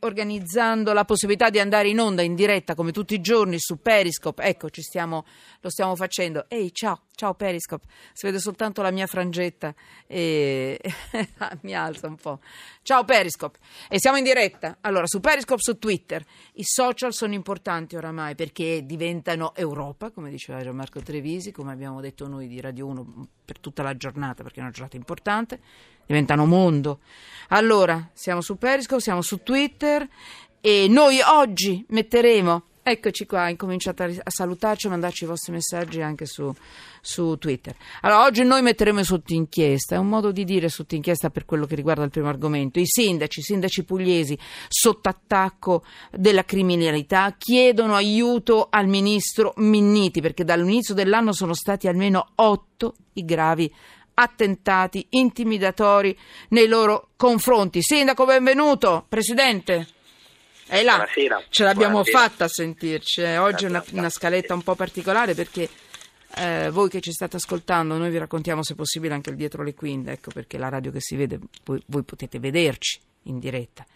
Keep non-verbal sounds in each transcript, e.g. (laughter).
organizzando la possibilità di andare in onda in diretta come tutti i giorni su Periscope. Ecco, stiamo, lo stiamo facendo. Ehi, ciao, ciao Periscope. Si vede soltanto la mia frangetta e (laughs) mi alza un po'. Ciao Periscope. E siamo in diretta. Allora, su Periscope, su Twitter. I social sono importanti oramai perché diventano Europa, come diceva Gianmarco Trevisi, come abbiamo detto noi di Radio 1 per tutta la giornata, perché è una giornata importante. Diventano mondo. Allora, siamo su Periscope, siamo su Twitter e noi oggi metteremo Eccoci qua, incominciate a salutarci e mandarci i vostri messaggi anche su, su, Twitter. Allora, oggi noi metteremo sotto inchiesta, è un modo di dire sotto inchiesta per quello che riguarda il primo argomento. I sindaci, i sindaci pugliesi sotto attacco della criminalità chiedono aiuto al ministro Minniti perché dall'inizio dell'anno sono stati almeno otto i gravi attentati intimidatori nei loro confronti. Sindaco, benvenuto. Presidente. È là. Buonasera. Ce l'abbiamo Buonasera. fatta a sentirci. Eh. Oggi è una, una, scaletta un po' particolare perché eh, voi che ci state ascoltando, noi vi raccontiamo se possibile anche il dietro le quinte, ecco perché la radio che si vede, voi, voi potete vederci in diretta,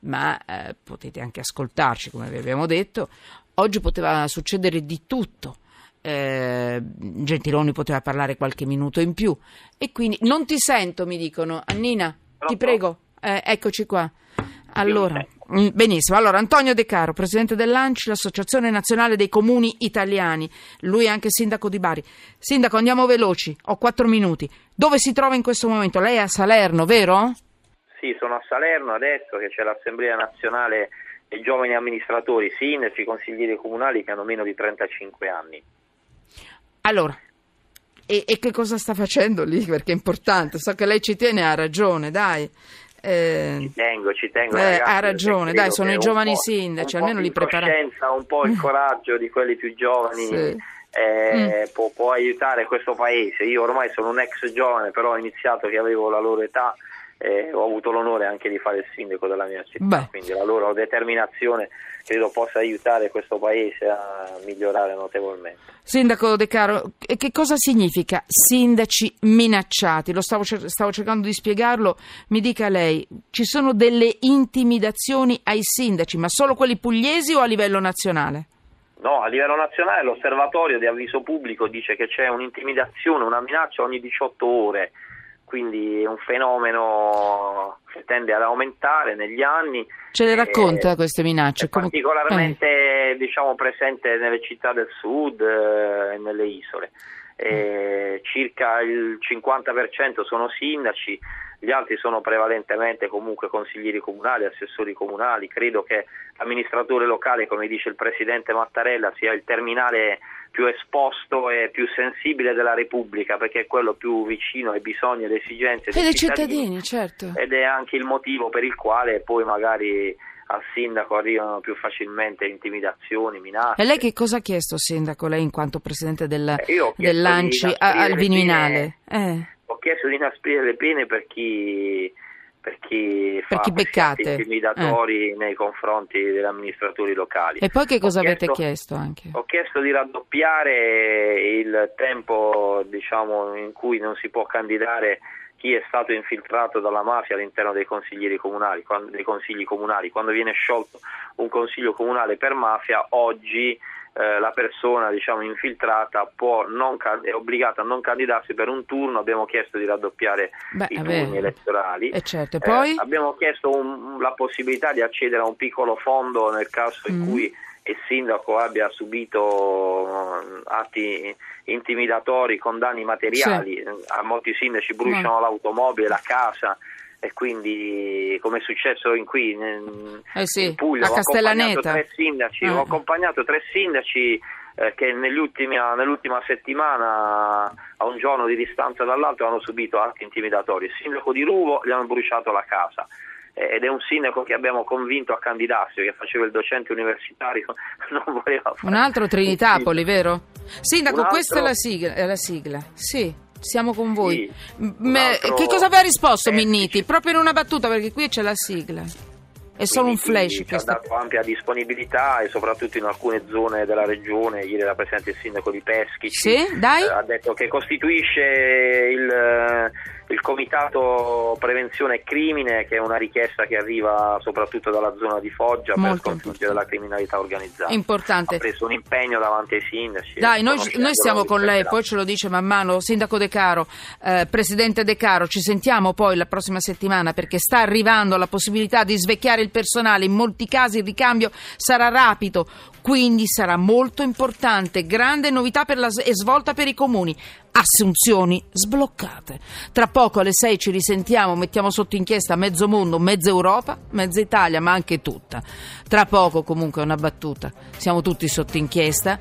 ma eh, potete anche ascoltarci, come vi abbiamo detto. Oggi poteva succedere di tutto eh, Gentiloni poteva parlare qualche minuto in più. E quindi non ti sento mi dicono. Annina ti prego. Eh, eccoci qua. Allora mm, benissimo. Allora Antonio De Caro presidente dell'ANCI l'associazione nazionale dei comuni italiani. Lui è anche sindaco di Bari. Sindaco andiamo veloci. Ho quattro minuti. Dove si trova in questo momento? Lei è a Salerno vero? Sì sono a Salerno adesso che c'è l'assemblea nazionale dei giovani amministratori sindaci consiglieri comunali che hanno meno di 35 anni allora, e, e, che cosa sta facendo lì? Perché è importante, so che lei ci tiene, ha ragione, dai. Eh, ci tengo, ci tengo. Eh, ragazzi, ha ragione, dai, sono i giovani sindaci, almeno li preparate. Un po' il coraggio di quelli più giovani sì. eh, mm. può, può, aiutare questo paese. Io ormai sono un ex giovane, però ho iniziato che avevo la loro età eh, ho avuto l'onore anche di fare il sindaco della mia città, Beh. quindi la loro determinazione credo possa aiutare questo paese a migliorare notevolmente. Sindaco De Caro, che cosa significa sindaci minacciati? Lo stavo, stavo cercando di spiegarlo, mi dica lei, ci sono delle intimidazioni ai sindaci, ma solo quelli pugliesi o a livello nazionale? No, a livello nazionale l'osservatorio di avviso pubblico dice che c'è un'intimidazione, una minaccia ogni 18 ore quindi è un fenomeno che tende ad aumentare negli anni. Ce le racconta queste minacce? È particolarmente eh. diciamo, presente nelle città del sud eh, e nelle isole. Eh, circa il 50% sono sindaci, gli altri sono prevalentemente comunque consiglieri comunali, assessori comunali. Credo che l'amministratore locale, come dice il presidente Mattarella, sia il terminale più esposto e più sensibile della Repubblica perché è quello più vicino ai bisogni e alle esigenze dei, dei cittadini, cittadini certo. ed è anche il motivo per il quale poi magari al sindaco arrivano più facilmente intimidazioni, minacce. E lei che cosa ha chiesto, sindaco, lei in quanto presidente del, eh, dell'ANCI al Viminale? Eh. Ho chiesto di inasprire le pene per chi per chi per fa chi beccate. intimidatori eh. nei confronti degli amministratori locali. E poi che cosa ho avete chiesto, chiesto anche? Ho chiesto di raddoppiare il tempo diciamo, in cui non si può candidare chi è stato infiltrato dalla mafia all'interno dei consiglieri comunali, quando, dei consigli comunali. Quando viene sciolto un consiglio comunale per mafia, oggi eh, la persona diciamo, infiltrata non, è obbligata a non candidarsi per un turno, abbiamo chiesto di raddoppiare Beh, i turni elettorali. E certo, poi... eh, abbiamo chiesto un, la possibilità di accedere a un piccolo fondo nel caso in mm. cui il sindaco abbia subito uh, atti intimidatori con danni materiali. Sì. A molti sindaci bruciano no. l'automobile, la casa e quindi come è successo in qui in, eh sì, in Puglia a Castellaneta tre sindaci, eh. ho accompagnato tre sindaci eh, che nell'ultima settimana a un giorno di distanza dall'altro hanno subito atti intimidatori il sindaco di Ruvo gli hanno bruciato la casa eh, ed è un sindaco che abbiamo convinto a candidarsi che faceva il docente universitario (laughs) non voleva fare un altro Trinitapoli vero? Sindaco altro... questa è la sigla, è la sigla. sì siamo con voi. Sì, Me, che cosa aveva risposto Minniti? Proprio in una battuta, perché qui c'è la sigla. È solo un flash Ci ha questo. dato ampia disponibilità e soprattutto in alcune zone della regione, ieri era presente il sindaco di Peschici, Sì, dai. eh, ha detto che costituisce il, eh, il comitato prevenzione crimine che è una richiesta che arriva soprattutto dalla zona di Foggia Molto per sconfiggere la criminalità organizzata. Importante. Ha preso un impegno davanti ai sindaci. Dai, noi, noi stiamo con lei, poi ce lo dice man mano, Sindaco De Caro, eh, Presidente De Caro, ci sentiamo poi la prossima settimana perché sta arrivando la possibilità di svecchiare il personale, in molti casi il ricambio sarà rapido, quindi sarà molto importante, grande novità per la, e svolta per i comuni, assunzioni sbloccate. Tra poco alle 6 ci risentiamo, mettiamo sotto inchiesta mezzo mondo, mezza Europa, mezza Italia, ma anche tutta. Tra poco comunque una battuta, siamo tutti sotto inchiesta.